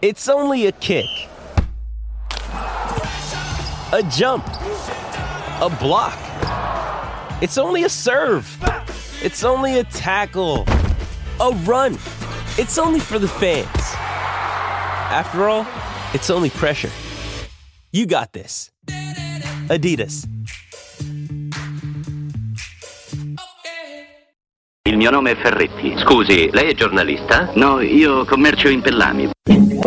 It's only a kick. A jump. A block. It's only a serve. It's only a tackle. A run. It's only for the fans. After all, it's only pressure. You got this. Adidas. Il mio nome è Ferretti. Scusi, lei è giornalista? No, io commercio in pellami.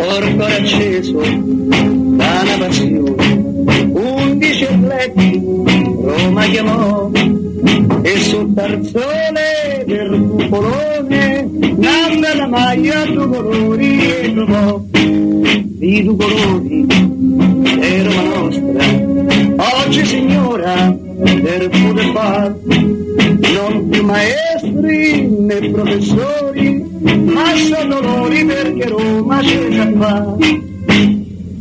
Corpo acceso da una passione, undici atleti Roma chiamò e sul tarzone del cupolone nanna la maglia due colori e trovò. I due colori è Roma nostra. Oggi signora per poter far non più maestri né professori ma sono loro perché Roma c'è già fa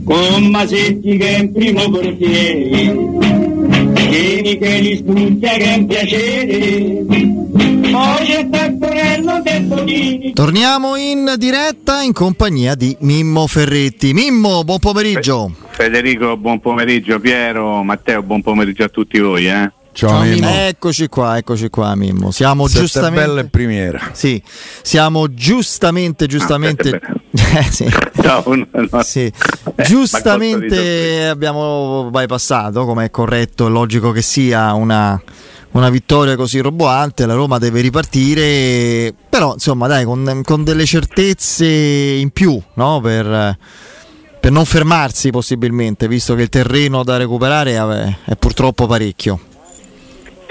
con Masetti che è in primo portiere Vieni che li studia che è un piacere Torniamo in diretta in compagnia di Mimmo Ferretti. Mimmo, buon pomeriggio. Federico, buon pomeriggio, Piero, Matteo, buon pomeriggio a tutti voi. Eh? Ciao, Mimmo. Eccoci qua, eccoci qua Mimmo. Siamo Sette giustamente belle primiera. Sì, siamo giustamente giustamente eh, sì. No, no, no. Sì. Eh, Giustamente abbiamo bypassato, come è corretto e logico che sia, una, una vittoria così roboante. La Roma deve ripartire, però insomma, dai, con, con delle certezze in più no? per, per non fermarsi possibilmente, visto che il terreno da recuperare è, è purtroppo parecchio.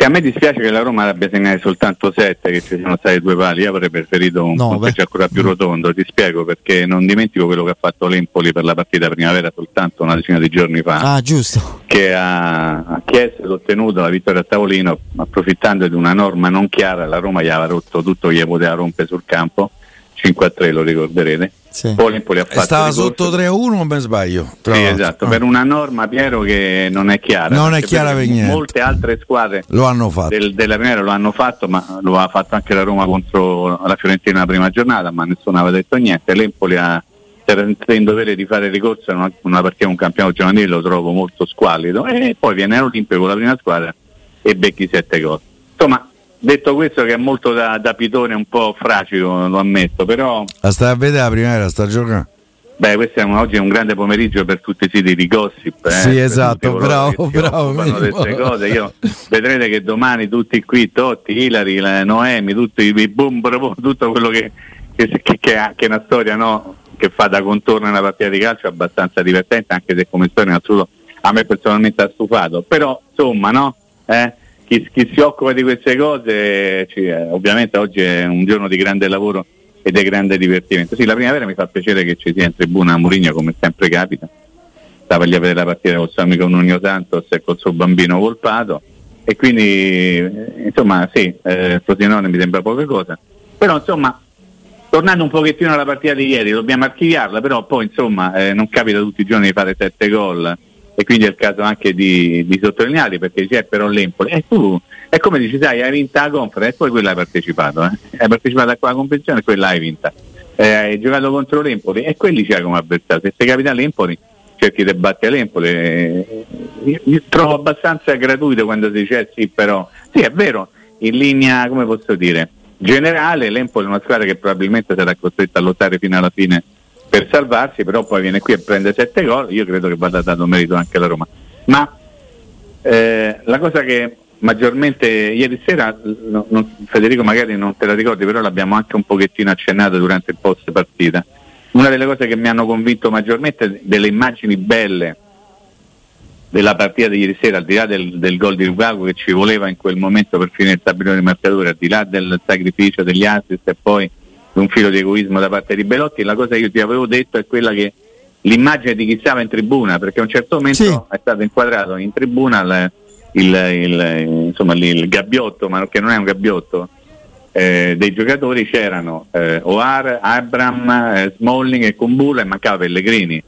Sì, a me dispiace che la Roma abbia segnato soltanto 7, che ci siano stati due pali. Io avrei preferito un No, punteggio ancora più rotondo. Ti spiego perché non dimentico quello che ha fatto l'Empoli per la partita primavera soltanto una decina di giorni fa. Ah, giusto. che ha, ha chiesto ed ottenuto la vittoria a tavolino approfittando di una norma non chiara la Roma gli aveva rotto tutto gli poteva rompere sul campo 5 a 3 lo ricorderete Sì. l'Empoli ha fatto stava ricorso. sotto 3 a 1 o ben sbaglio? Tra sì, esatto Ah. per una norma Piero che non è chiara Non è chiara per niente. molte altre squadre Lo hanno fatto. del- della primera lo hanno fatto ma lo ha fatto anche la Roma contro la Fiorentina la prima giornata ma nessuno aveva detto niente l'Empoli ha era in dovere di fare ricorso a una, una partita un campionato giovanile lo trovo molto squallido e poi viene all'Olimpio con la prima squadra e becchi sette gol insomma detto questo che è molto da, da pitone un po' fracico lo ammetto però La stai a vedere la primavera, sta giocando. Beh, questo è un- oggi è un grande pomeriggio per tutti i siti di gossip. eh, Sì, esatto, bravo, bravo. Io vedrete che domani tutti qui, Totti, Ilari, la Noemi, tutti i boom, bravo, tutto quello che, che, che- che è una storia no, che fa da contorno a una partita di calcio abbastanza divertente, anche se come storia in assoluto a me personalmente ha stufato. Però, insomma, no? Eh, chi, chi si occupa di queste cose, ci- eh, ovviamente oggi è un giorno di grande lavoro ed è grande divertimento. Sì, la primavera mi fa piacere che ci sia in tribuna Mourinho come sempre capita. Stava lì a vedere la partita col suo amico Nuno Santos e col suo bambino Volpato e quindi eh, insomma sì, eh, mi sembra poca cosa. Però insomma tornando un pochettino alla partita di ieri, dobbiamo archiviarla, però poi insomma eh, non capita tutti i giorni di fare sette gol e quindi è il caso anche di, di sottolinearli perché c'è però l'Empoli e tu è come dici sai hai vinto la conference e poi quella hai partecipato eh? hai partecipato a quella competizione e quella hai vinta. Eh, hai giocato contro l'Empoli e quelli c'è come avversario. Se sei capita l'Empoli cerchi di battere l'Empoli Eh, io trovo abbastanza gratuito quando si dice eh, sì però. Sì è vero in linea come posso dire generale l'Empoli è una squadra che probabilmente sarà costretta a lottare fino alla fine per salvarsi, però poi viene qui e prende sette gol, io credo che vada dato merito anche alla Roma. Ma eh, la cosa che maggiormente ieri sera, no- non- Federico magari non te la ricordi, però l'abbiamo anche un pochettino accennata durante il post partita. Una delle cose che mi hanno convinto maggiormente delle immagini belle della partita di ieri sera, al di là del, del gol di Lukaku che ci voleva in quel momento per finire il tabellone di marcature, al di là del sacrificio degli assist e poi un filo di egoismo da parte di Belotti, la cosa che io ti avevo detto è quella che l'immagine di chi stava in tribuna, perché a un certo momento Sì. è stato inquadrato in tribuna il, il- il- insomma, il- gabbiotto, ma che non è un gabbiotto, eh, dei giocatori c'erano eh, Oar, Abram, eh, Smalling e Kumbula e mancava Pellegrini.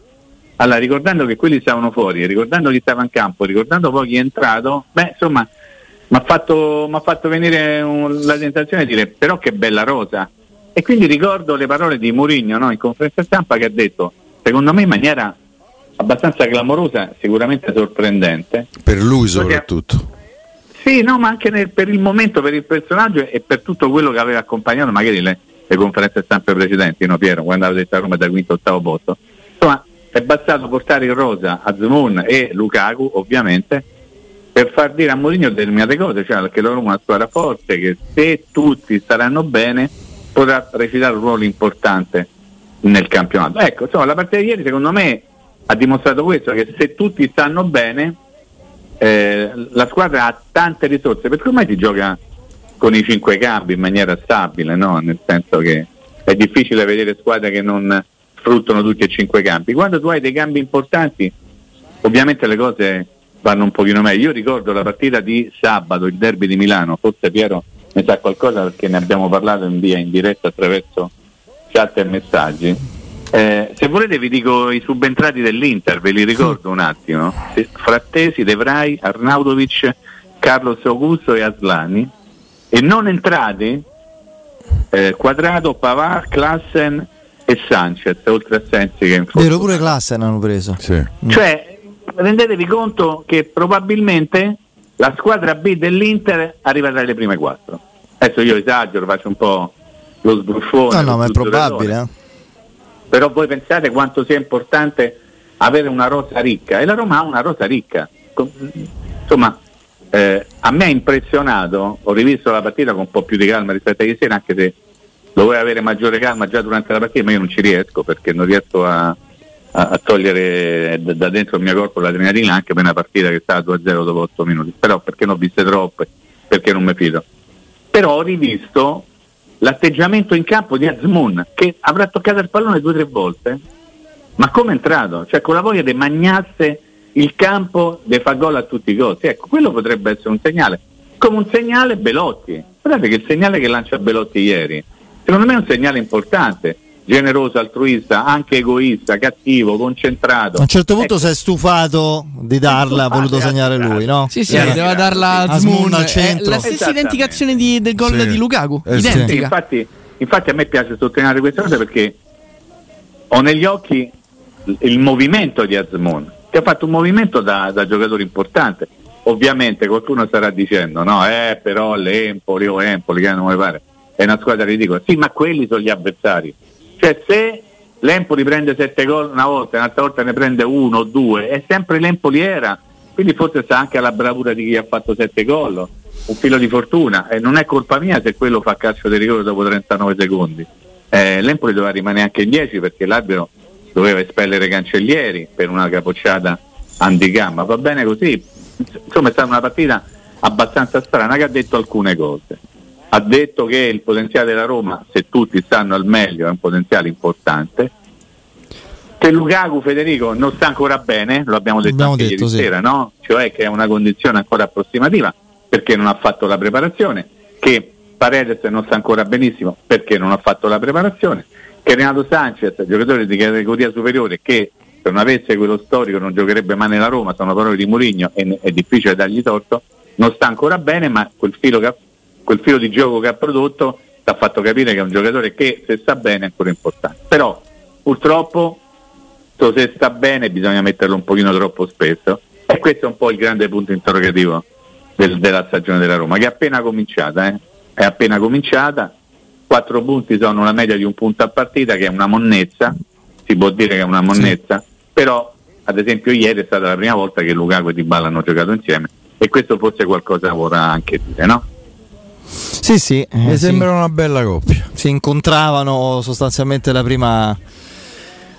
Allora, ricordando che quelli stavano fuori, ricordando chi stava in campo, ricordando poi chi è entrato, beh, insomma, mi ha fatto, fatto venire un- la sensazione di dire però che bella rosa. E quindi ricordo le parole di Mourinho no, in conferenza stampa che ha detto secondo me in maniera abbastanza clamorosa, sicuramente sorprendente. Per lui soprattutto. Sì, no, ma anche nel- per il momento, per il personaggio e per tutto quello che aveva accompagnato magari le, le conferenze stampe precedenti, no Piero, quando aveva detto a Roma da quinto ottavo posto. Insomma, è bastato portare in rosa Azmoun e Lukaku, ovviamente, per far dire a Mourinho determinate cose, cioè che la Roma è una squadra forte, che se tutti staranno bene potrà recitare un ruolo importante nel campionato. Ecco, insomma, la partita di ieri secondo me ha dimostrato questo, che se tutti stanno bene eh, la squadra ha tante risorse, perché ormai si gioca con i cinque cambi in maniera stabile, no? nel senso che è difficile vedere squadre che non sfruttano tutti e cinque campi. Quando tu hai dei cambi importanti, ovviamente le cose vanno un pochino meglio. Io ricordo la partita di sabato, il derby di Milano, forse Piero ne sa qualcosa perché ne abbiamo parlato in via in diretta attraverso chat e messaggi. Eh, se volete vi dico i subentrati dell'Inter, ve li ricordo un attimo. Frattesi, De Vrij, Arnaudovic, Carlos Augusto e Aslani. E non entrati eh, Quadrado, Pavard, Klassen e Sanchez, oltre a Sensi che è in Vero, pure classe hanno preso. Sì. Cioè, rendetevi conto che probabilmente la squadra B dell'Inter arriva tra le prime quattro. Adesso io esagero, faccio un po' lo sbruffone. No, no, ma è probabile. eh. Però voi pensate quanto sia importante avere una rosa ricca e la Roma ha una rosa ricca. Insomma, eh, a me ha impressionato, ho rivisto la partita con un po' più di calma rispetto a ieri sera, anche se dovevo avere maggiore calma già durante la partita, ma io non ci riesco perché non riesco a, a- a togliere da da dentro il mio corpo l'adrenalina anche per una partita che stava 2-0 dopo 8 minuti. Però perché ne ho viste troppe, perché non mi fido. Però ho rivisto l'atteggiamento in campo di Azmoun che avrà toccato il pallone due o tre volte ma come è entrato? Cioè con la voglia di magnasse il campo di fa gol a tutti i costi ecco quello potrebbe essere un segnale come un segnale Belotti guardate che il segnale che lancia Belotti ieri secondo me è un segnale importante generoso, altruista, anche egoista, cattivo, concentrato A un certo punto Ecco, si è stufato di darla, ha voluto segnare lui, no? Sì, sì, Eh, doveva darla a Zmoun. al È centro. la stessa identificazione di- del gol Sì. di Lukaku. Eh, sì. Sì, Identica. infatti, infatti a me piace sottolineare questa cosa perché ho negli occhi il- movimento di Azmoun, che ha fatto un movimento da, da giocatore importante. Ovviamente qualcuno starà dicendo, no, eh, però l'Empoli o Empoli, che non mi pare, è una squadra ridicola. Sì, ma quelli sono gli avversari. Cioè se l'Empoli prende sette gol una volta e un'altra volta ne prende uno o due, è sempre l'Empoli era. Quindi forse sta anche alla bravura di chi ha fatto sette gol, un filo di fortuna. E non è colpa mia se quello fa calcio di rigore dopo 39 secondi. Eh, L'Empoli doveva rimanere anche in 10 perché l'arbitro doveva espellere Cancellieri per una capocciata anticamma. Va bene così. Insomma è stata una partita abbastanza strana che ha detto alcune cose. Ha detto che il potenziale della Roma, se tutti stanno al meglio, è un potenziale importante. Che Lukaku Federico non sta ancora bene, lo abbiamo detto Abbiamo anche detto, ieri sì. sera, no? Cioè che è una condizione ancora approssimativa perché non ha fatto la preparazione, che Paredes non sta ancora benissimo perché non ha fatto la preparazione, che Renato Sanchez, giocatore di categoria superiore, che se non avesse quello storico non giocherebbe mai nella Roma, sono parole di Mourinho e è difficile dargli torto, non sta ancora bene, ma quel filo, che ha- quel filo di gioco che ha prodotto ti ha fatto capire che è un giocatore che se sta bene è ancora importante. Però purtroppo se sta bene bisogna metterlo un pochino troppo spesso e questo è un po' il grande punto interrogativo del- della stagione della Roma che è appena cominciata eh? è appena cominciata quattro punti sono una media di un punto a partita che è una monnezza si può dire che è una monnezza però ad esempio ieri è stata la prima volta che Lukaku e Dybala hanno giocato insieme e questo forse qualcosa vorrà anche dire no? Sì, sì. eh, Mi sì. sembra una bella coppia. si incontravano sostanzialmente la prima,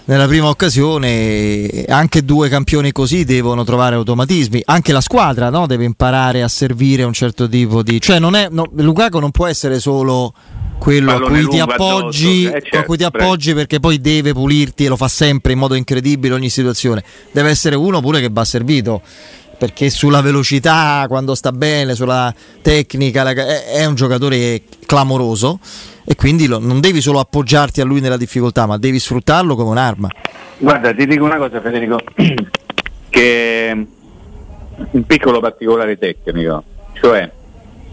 nella prima occasione. Anche due campioni così devono trovare automatismi. Anche la squadra no? deve imparare a servire un certo tipo di. cioè, non è, no, Lukaku non può essere solo quello a cui ti appoggi, addosso, eh, certo, a cui ti prego. appoggi perché poi deve pulirti e lo fa sempre in modo incredibile ogni situazione. Deve essere uno pure che va servito. Perché sulla velocità, quando sta bene, sulla tecnica, è, un giocatore clamoroso e quindi non devi solo appoggiarti a lui nella difficoltà, ma devi sfruttarlo come un'arma. Guarda, ti dico una cosa Federico, che è un piccolo particolare tecnico, cioè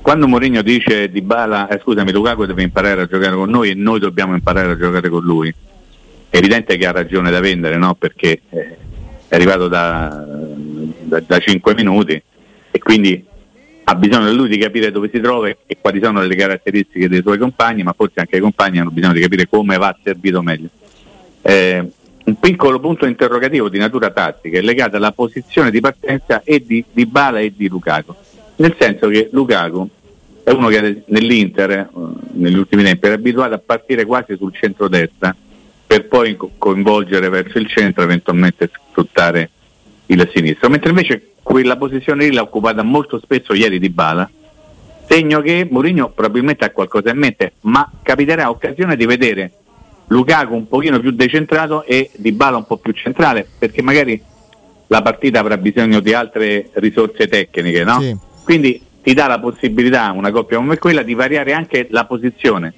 quando Mourinho dice di Bala, eh, scusami, Lukaku deve imparare a giocare con noi e noi dobbiamo imparare a giocare con lui, è evidente che ha ragione da vendere, no? perché eh, è arrivato da, da, da 5 minuti e quindi ha bisogno lui di capire dove si trova e quali sono le caratteristiche dei suoi compagni, ma forse anche i compagni hanno bisogno di capire come va servito meglio. Eh, un piccolo punto interrogativo di natura tattica è legato alla posizione di partenza e di, di Bala e di Lukaku, nel senso che Lukaku è uno che nell'Inter eh, negli ultimi tempi era abituato a partire quasi sul centro-destra per poi co- coinvolgere verso il centro eventualmente sfruttare il sinistro, mentre invece quella posizione lì l'ha occupata molto spesso ieri di Bala, segno che Mourinho probabilmente ha qualcosa in mente, ma capiterà occasione di vedere Lukaku un pochino più decentrato e Di Bala un po' più centrale, perché magari la partita avrà bisogno di altre risorse tecniche, no? Sì. Quindi ti dà la possibilità, una coppia come quella, di variare anche la posizione,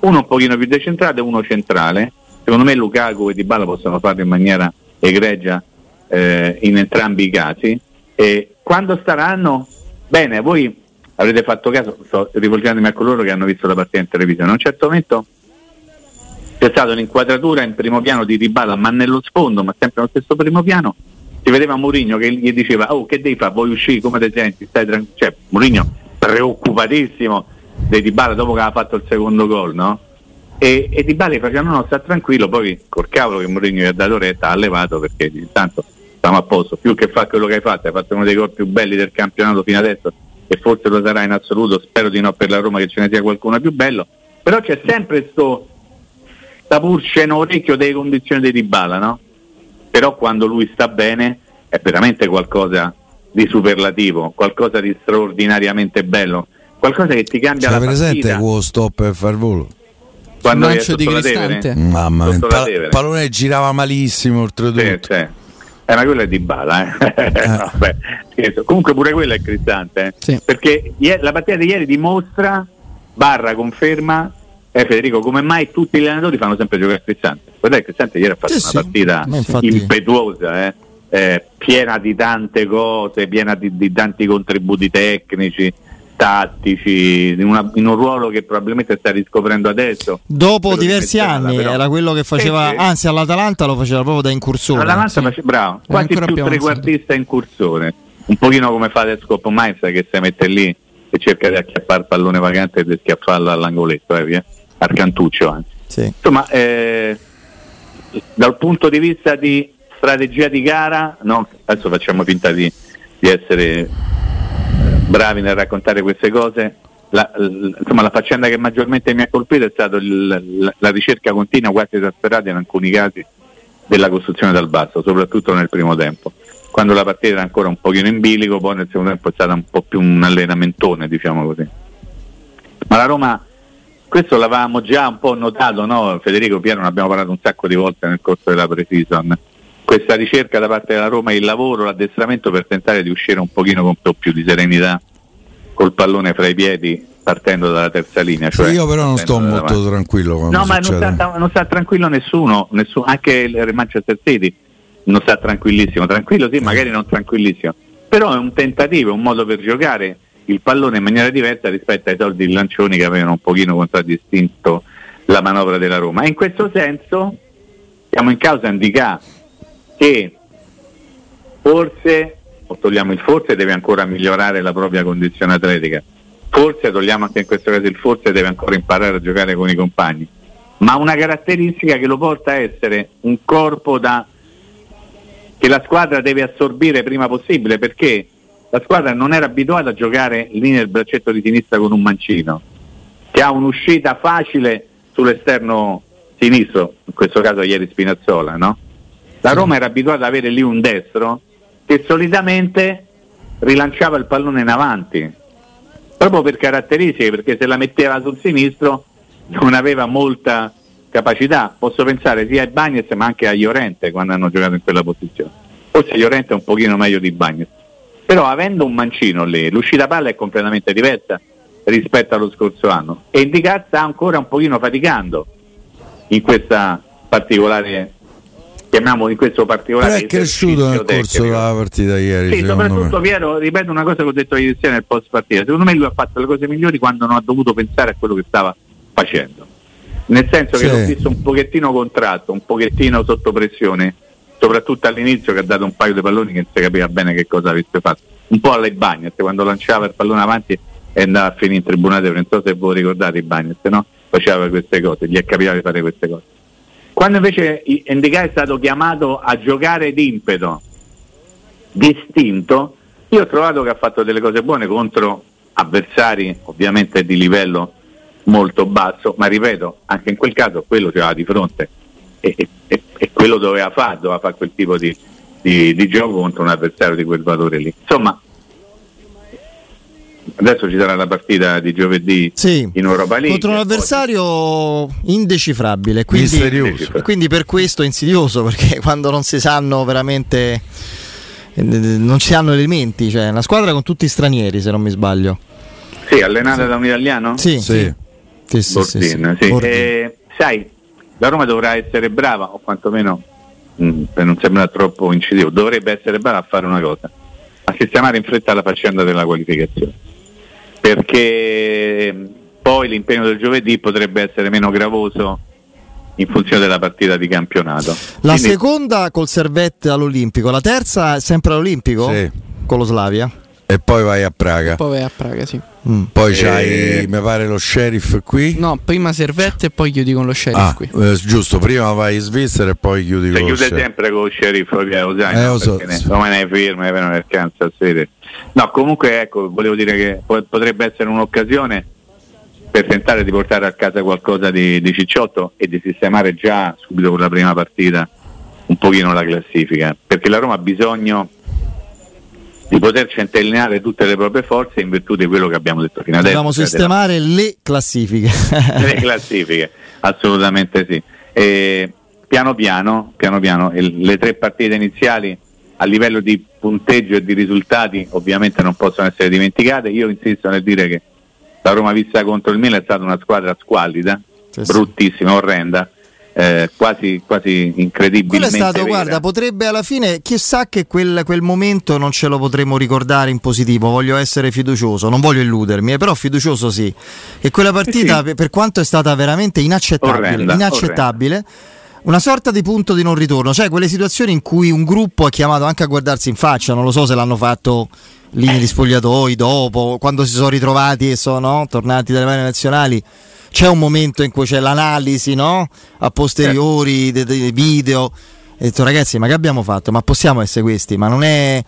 uno un pochino più decentrato e uno centrale. Secondo me Lukaku e Di Bala possono farlo in maniera egregia eh, in entrambi i casi. E quando staranno? Bene, voi avrete fatto caso, sto rivolgendomi a coloro che hanno visto la partita in televisione, a un certo momento c'è stata un'inquadratura in primo piano di Dybala ma nello sfondo ma sempre nello stesso primo piano si vedeva Mourinho che gli diceva oh che devi fare vuoi uscire come ti senti stai tran-" cioè Mourinho preoccupatissimo di Dybala dopo che aveva fatto il secondo gol no? E, e Dybala gli faceva no sta tranquillo poi col cavolo che Mourinho gli ha dato retta ha levato perché intanto stiamo a posto più che fa quello che hai fatto hai fatto uno dei gol più belli del campionato fino adesso e forse lo sarà in assoluto spero di no per la Roma che ce ne sia qualcuno più bello però c'è sempre sto sta purce in orecchio delle condizioni di Dybala, no? Però quando lui sta bene è veramente qualcosa di superlativo, qualcosa di straordinariamente bello, qualcosa che ti cambia C'è la presente partita. quello stop per far volo? Quando è lancio di? Cristante? Mamma mia, il pa- Tevere. pallone girava malissimo oltretutto. Sì, sì. Eh, ma quello è di bala, eh. No, beh, scherzo. Comunque pure quello è cristante, eh. Sì. perché la partita di ieri dimostra, barra conferma, eh, Federico, come mai tutti gli allenatori fanno sempre giocare Cristante. Guardate, Cristante ieri ha fatto Sì, una sì. partita infatti- impetuosa, eh. Eh, piena di tante cose, piena di, di tanti contributi tecnici, tattici, in, una- in un ruolo che probabilmente sta riscoprendo adesso. Dopo diversi anni però. era quello che faceva, Sì, sì. anzi all'Atalanta lo faceva proprio da incursore. L'Atalanta sì. face- bravo, quasi più trequartista incursore, un pochino come fa adesso con Mainz che si mette lì e cerca di acchiappare il pallone vacante e di schiaffarlo all'angoletto, eh, via. al cantuccio anzi. Sì. Insomma, eh, dal punto di vista di strategia di gara, no, adesso facciamo finta di, di essere eh, bravi nel raccontare queste cose. La, insomma, la faccenda che maggiormente mi ha colpito è stata la, la ricerca continua, quasi esasperata in alcuni casi, della costruzione dal basso, soprattutto nel primo tempo. Quando la partita era ancora un pochino in bilico, poi nel secondo tempo è stata un po' più un allenamentone, diciamo così. Ma la Roma, questo l'avevamo già un po' notato, no? Federico Piero, ne abbiamo parlato un sacco di volte nel corso della pre-season. Questa ricerca da parte della Roma, il lavoro, l'addestramento per tentare di uscire un pochino con un po' più di serenità col pallone fra i piedi partendo dalla terza linea. Cioè io però non sto molto davanti. tranquillo No, ma non sta, non sta tranquillo nessuno, nessuno, anche il Manchester City non sta tranquillissimo, tranquillo sì, magari non tranquillissimo, però è un tentativo, è un modo per giocare il pallone in maniera diversa rispetto ai soldi lancioni che avevano un pochino contraddistinto la manovra della Roma. E in questo senso siamo in causa Andicà che forse, o togliamo il forse, deve ancora migliorare la propria condizione atletica. Forse, togliamo anche in questo caso il forse, deve ancora imparare a giocare con i compagni. Ma una caratteristica che lo porta a essere un corpo da, che la squadra deve assorbire prima possibile perché la squadra non era abituata a giocare lì nel braccetto di sinistra con un mancino che ha un'uscita facile sull'esterno sinistro, in questo caso ieri Spinazzola, no? La Roma era abituata ad avere lì un destro che solitamente rilanciava il pallone in avanti, proprio per caratteristiche, perché se la metteva sul sinistro non aveva molta capacità. Posso pensare sia a Bagnez ma anche a Llorente quando hanno giocato in quella posizione. Forse Llorente è un pochino meglio di Bagnez. Però avendo un mancino lì, l'uscita palla è completamente diversa rispetto allo scorso anno. E Indica sta ancora un pochino faticando in questa particolare chiamiamo in questo particolare Però è cresciuto nel esercizio corso tecnico. della partita ieri, Sì, soprattutto me. Piero, ripeto una cosa che ho detto ieri sera nel post partita, secondo me lui ha fatto le cose migliori quando non ha dovuto pensare a quello che stava facendo. nel senso che Sì. l'ho visto un pochettino contratto, un pochettino sotto pressione, soprattutto all'inizio che ha dato un paio di palloni che non si capiva bene che cosa avesse fatto. Un po' alle Bagnets, quando lanciava il pallone avanti e andava a finire in tribunale, non so se voi ricordate i Bagnets, no? Faceva queste cose, gli è capitato di fare queste cose. Quando invece Endicà è stato chiamato a giocare d'impeto, distinto, io ho trovato che ha fatto delle cose buone contro avversari ovviamente di livello molto basso, ma ripeto, anche in quel caso quello ce l'aveva di fronte e- e- e quello doveva fare, doveva fare quel tipo di, di- di gioco contro un avversario di quel valore lì. Insomma, adesso ci sarà la partita di giovedì Sì. in Europa League. Contro un avversario indecifrabile, quindi, Misterioso. quindi per questo è insidioso, perché quando non si sanno veramente, eh, non si hanno elementi, cioè una squadra con tutti stranieri se non mi sbaglio. Sì, allenata da un italiano? Sì, Sì. sì, sì, sì, sì. Bordin, sì. Eh, sai, la Roma dovrà essere brava, o quantomeno, mh, per non sembrare troppo incisivo, dovrebbe essere brava a fare una cosa, a sistemare in fretta la faccenda della qualificazione. Perché poi l'impegno del giovedì potrebbe essere meno gravoso in funzione della partita di campionato. La Quindi- seconda col Servette all'Olimpico, la terza è sempre all'Olimpico? Sì. Con lo Slavia? E poi vai a Praga. Poi vai a Praga, sì. Mm. Poi Eh, c'hai, mi pare, lo sheriff qui. No, prima Servette e poi chiudi con lo sheriff Ah, qui. eh, giusto, prima vai in Svizzera e poi chiudi Si con lo chiude sheriff. sempre con lo sceriffo, eh, lo sai, Eh, no? lo so, ne- sì. come ne firma, vengono nel Kansas City. No, comunque ecco, volevo dire che po- potrebbe essere un'occasione per tentare di portare a casa qualcosa di, di cicciotto e di sistemare già subito con la prima partita un pochino la classifica, perché la Roma ha bisogno di poter centellinare tutte le proprie forze in virtù di quello che abbiamo detto fino adesso. Dobbiamo cioè della- sistemare le classifiche. le classifiche, assolutamente sì. E piano piano, piano piano, le tre partite iniziali a livello di punteggio e di risultati ovviamente non possono essere dimenticate. Io insisto nel dire che la Roma vista contro il Milan è stata una squadra squallida, Sì, sì. bruttissima, orrenda, eh, quasi, quasi Quello incredibilmente è stato, vera. guarda, potrebbe alla fine, chissà che quel, quel momento non ce lo potremo ricordare in positivo, voglio essere fiducioso, non voglio illudermi, eh, però fiducioso sì. E quella partita, Sì. per- per quanto è stata veramente inaccettabile, Orrenda, inaccettabile, una sorta di punto di non ritorno, cioè quelle situazioni in cui un gruppo è chiamato anche a guardarsi in faccia, non lo so se l'hanno fatto linee di spogliatoi dopo, quando si sono ritrovati e sono tornati dalle varie nazionali. C'è un momento in cui c'è l'analisi, no? A posteriori dei, dei video. Ho detto, ragazzi, ma che abbiamo fatto? Ma possiamo essere questi? Ma non è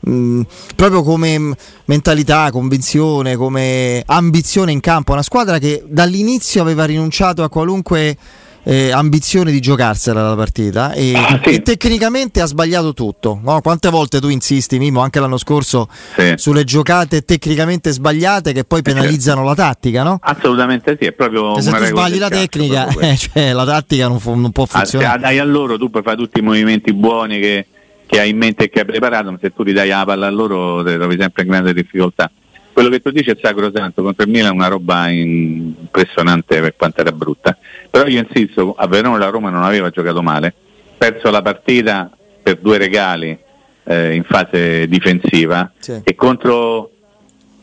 mh, proprio come mentalità, convinzione, come ambizione in campo. Una squadra che dall'inizio aveva rinunciato a qualunque eh, ambizione di giocarsela la partita e, Ah, sì. e tecnicamente ha sbagliato tutto. no? Quante volte tu insisti, Mimo, anche l'anno scorso, Sì. sulle giocate tecnicamente sbagliate che poi penalizzano la tattica, no? Assolutamente sì, è proprio Che se tu sbagli la tecnica, eh, cioè, la tattica non, fu- non può Ah, funzionare. se dai a loro, tu puoi fare tutti i movimenti buoni che, che hai in mente e che hai preparato, ma se tu li dai la palla a loro trovi sempre in grande difficoltà. Quello che tu dici è sacrosanto, contro il Milan è una roba impressionante per quanto era brutta. Però io insisto, a Verona la Roma non aveva giocato male, perso la partita per due regali eh, in fase difensiva Sì. e contro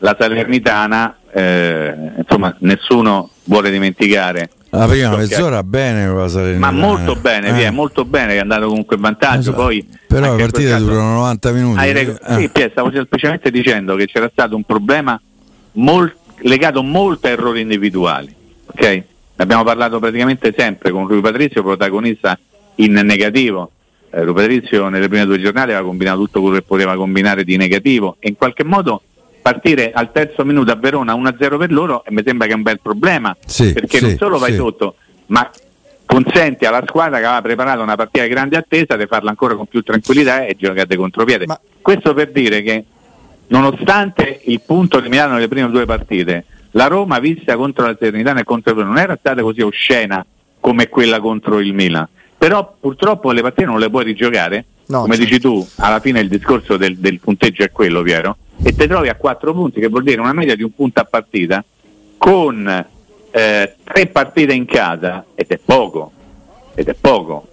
la Salernitana eh, insomma nessuno vuole dimenticare La prima mezz'ora bene con la Salernitana. ma molto bene, Eh. via, molto bene, che è andato comunque in vantaggio. Esatto. Poi, Però le partite caso- durano 90 minuti. Hai reg- Eh. Sì, Pier, stavo semplicemente dicendo che c'era stato un problema mol- legato molto a errori individuali. ok? Ne abbiamo parlato praticamente sempre con Rui Patrizio, protagonista in negativo. Eh, Rui Patrizio nelle prime due giornate aveva combinato tutto quello che poteva combinare di negativo e in qualche modo partire al terzo minuto a Verona 1-0 per loro e mi sembra che è un bel problema Sì, perché sì, non solo vai sì. sotto ma consenti alla squadra che aveva preparato una partita di grande attesa di farla ancora con più tranquillità e giocare contropiede. Ma- Questo per dire che nonostante il punto eliminato nelle prime due partite, la Roma vista contro la Serenità e contro il Verona non era stata così oscena come quella contro il Milan. Però purtroppo le partite non le puoi rigiocare, No, come certo. dici tu, alla fine il discorso del, del punteggio è quello, Piero, e ti trovi a quattro punti, che vuol dire una media di un punto a partita, con eh, tre partite in casa, ed è poco, ed è poco,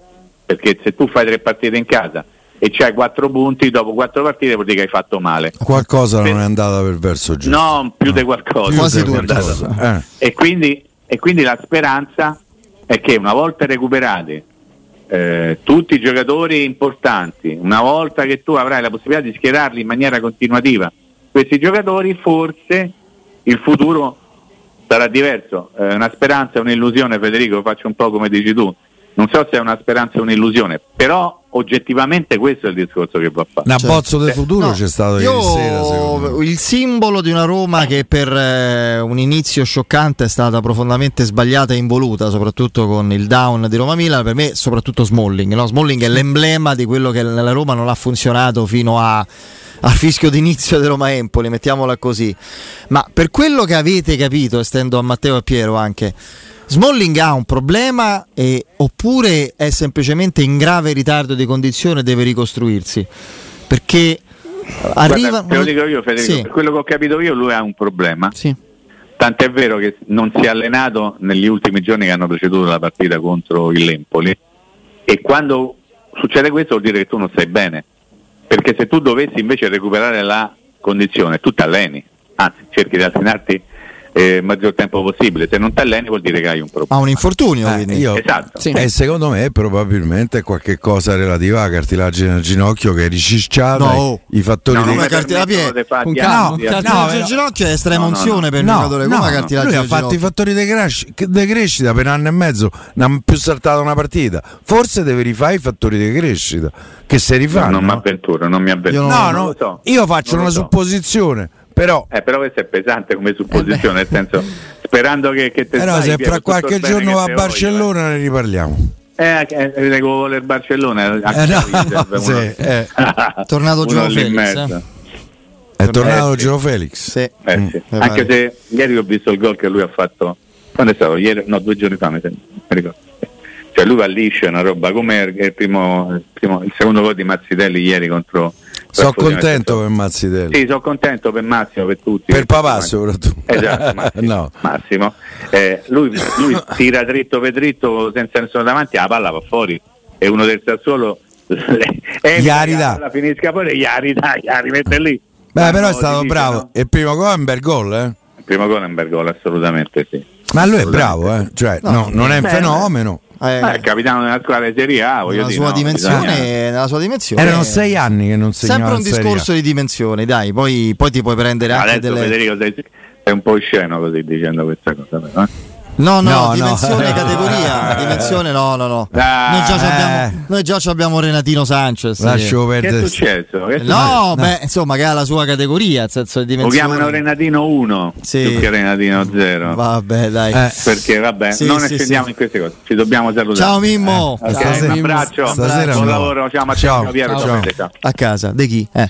perché se tu fai tre partite in casa e c'hai quattro punti, dopo quattro partite vuol dire che hai fatto male. Qualcosa Per- non è andata per verso giusto. No, più di qualcosa. Quasi qualcosa. Eh. E quindi, e quindi la speranza è che una volta recuperati eh, tutti i giocatori importanti, una volta che tu avrai la possibilità di schierarli in maniera continuativa, questi giocatori forse il futuro sarà diverso. Eh, una speranza e un'illusione, Federico, faccio un po' come dici tu. Non so se è una speranza o un'illusione, però oggettivamente questo è il discorso che va fatto. Un abbozzo del Cioè, futuro No, c'è stato io- ieri sera, il simbolo di una Roma che per eh, un inizio scioccante è stata profondamente sbagliata e involuta, soprattutto con il down di Roma Milan, per me soprattutto Smalling. no? Smalling è l'emblema di quello che nella Roma non ha funzionato fino a, al fischio d'inizio di Roma Empoli, mettiamola così. Ma per quello che avete capito, estendo a Matteo e Piero anche, Smalling ha un problema e- oppure è semplicemente in grave ritardo di condizione e deve ricostruirsi? Perché arriva... Guarda, te lo dico io Federico, Sì. per quello che ho capito io lui ha un problema. Sì. Tant'è vero che non si è allenato negli ultimi giorni che hanno preceduto la partita contro il Lempoli e quando succede questo vuol dire che tu non stai bene, perché se tu dovessi invece recuperare la condizione tu ti alleni, anzi cerchi di allenarti eh, il maggior tempo possibile, se non ti alleni vuol dire che hai un problema. Ha un infortunio, Eh, quindi. io- Esatto. Sì. E secondo me probabilmente è qualche cosa relativa alla cartilagine del ginocchio che è ricicciata, No, i fattori No, di... come di calma. attività. Cartilagine no, del ginocchio è estrema no, no, unzione no. per il No, giocatore. Come no, la no, cartilagine lui ha fatto i fattori di cresci- di crescita per un anno e mezzo, non ha più saltato una partita. Forse deve rifare i fattori di crescita che se rifanno. non mi avventuro, non mi avventuro. Io No, Non no, lo so. io faccio una so. supposizione, però Eh, però questo è pesante come supposizione, nel senso, sperando che, che te però stai, se fra qualche giorno va a voglio, Barcellona ne riparliamo. Eh, eh, eh, devo volere il Barcellona. Eh, no, sì, eh. Tornato Gio Felix, eh. È tornato Eh, sì. Gio Felix. Sì. Eh, Mm. sì. Anche se ieri ho visto il gol che lui ha fatto. Quando è stato? Ieri? No, due giorni fa mi ricordo. Cioè lui va liscio, è una roba come il, primo, il, primo- il secondo gol di Mazzitelli ieri contro. Sono contento per Sassuolo. Mazzitelli. Sì, sono contento per Massimo, per tutti. Per papà soprattutto. Esatto, Massimo. No. Massimo. Eh, lui, lui tira dritto per dritto senza nessuno davanti, la palla va fuori e uno del Sassuolo e Gli ridà. la finisca poi gli rimette lì. Beh, però è stato bravo. no? E il primo gol è un bel gol, eh? Il primo gol è un bel gol, assolutamente sì. Ma lui è bravo, eh? Cioè, no, non è un Beh, fenomeno. Eh, il capitano della squadra di Serie A, voglio nella dire. sua no, dimensione, bisogna- nella sua dimensione. Erano sei anni che non segnava Sempre un discorso di dimensioni, dai, poi, poi ti puoi prendere anche Adesso delle. Federico sei, sei un po' sceno così dicendo questa cosa, però, eh? No, no, No, no. dimensione, categoria. Dimensione, no, no, no. Ah, Noi già, ci eh. abbiamo, noi già ci abbiamo Renatino Sanchez. Lascio Che è perdere. successo? Che è No, No. beh, insomma, che ha la sua categoria, nel senso di Lo dimensione. chiamano Renatino 1 Sì. più che Renatino 0. Vabbè, dai. Eh. Perché vabbè, Sì, non sì, scendiamo sì. in queste cose, ci dobbiamo salutare. Ciao Mimmo. Ok, Stasera- un abbraccio, stasera buon no. lavoro, ciao Matteo, Ciao, ciao Piero, ciao. ciao. A casa, di chi? Eh.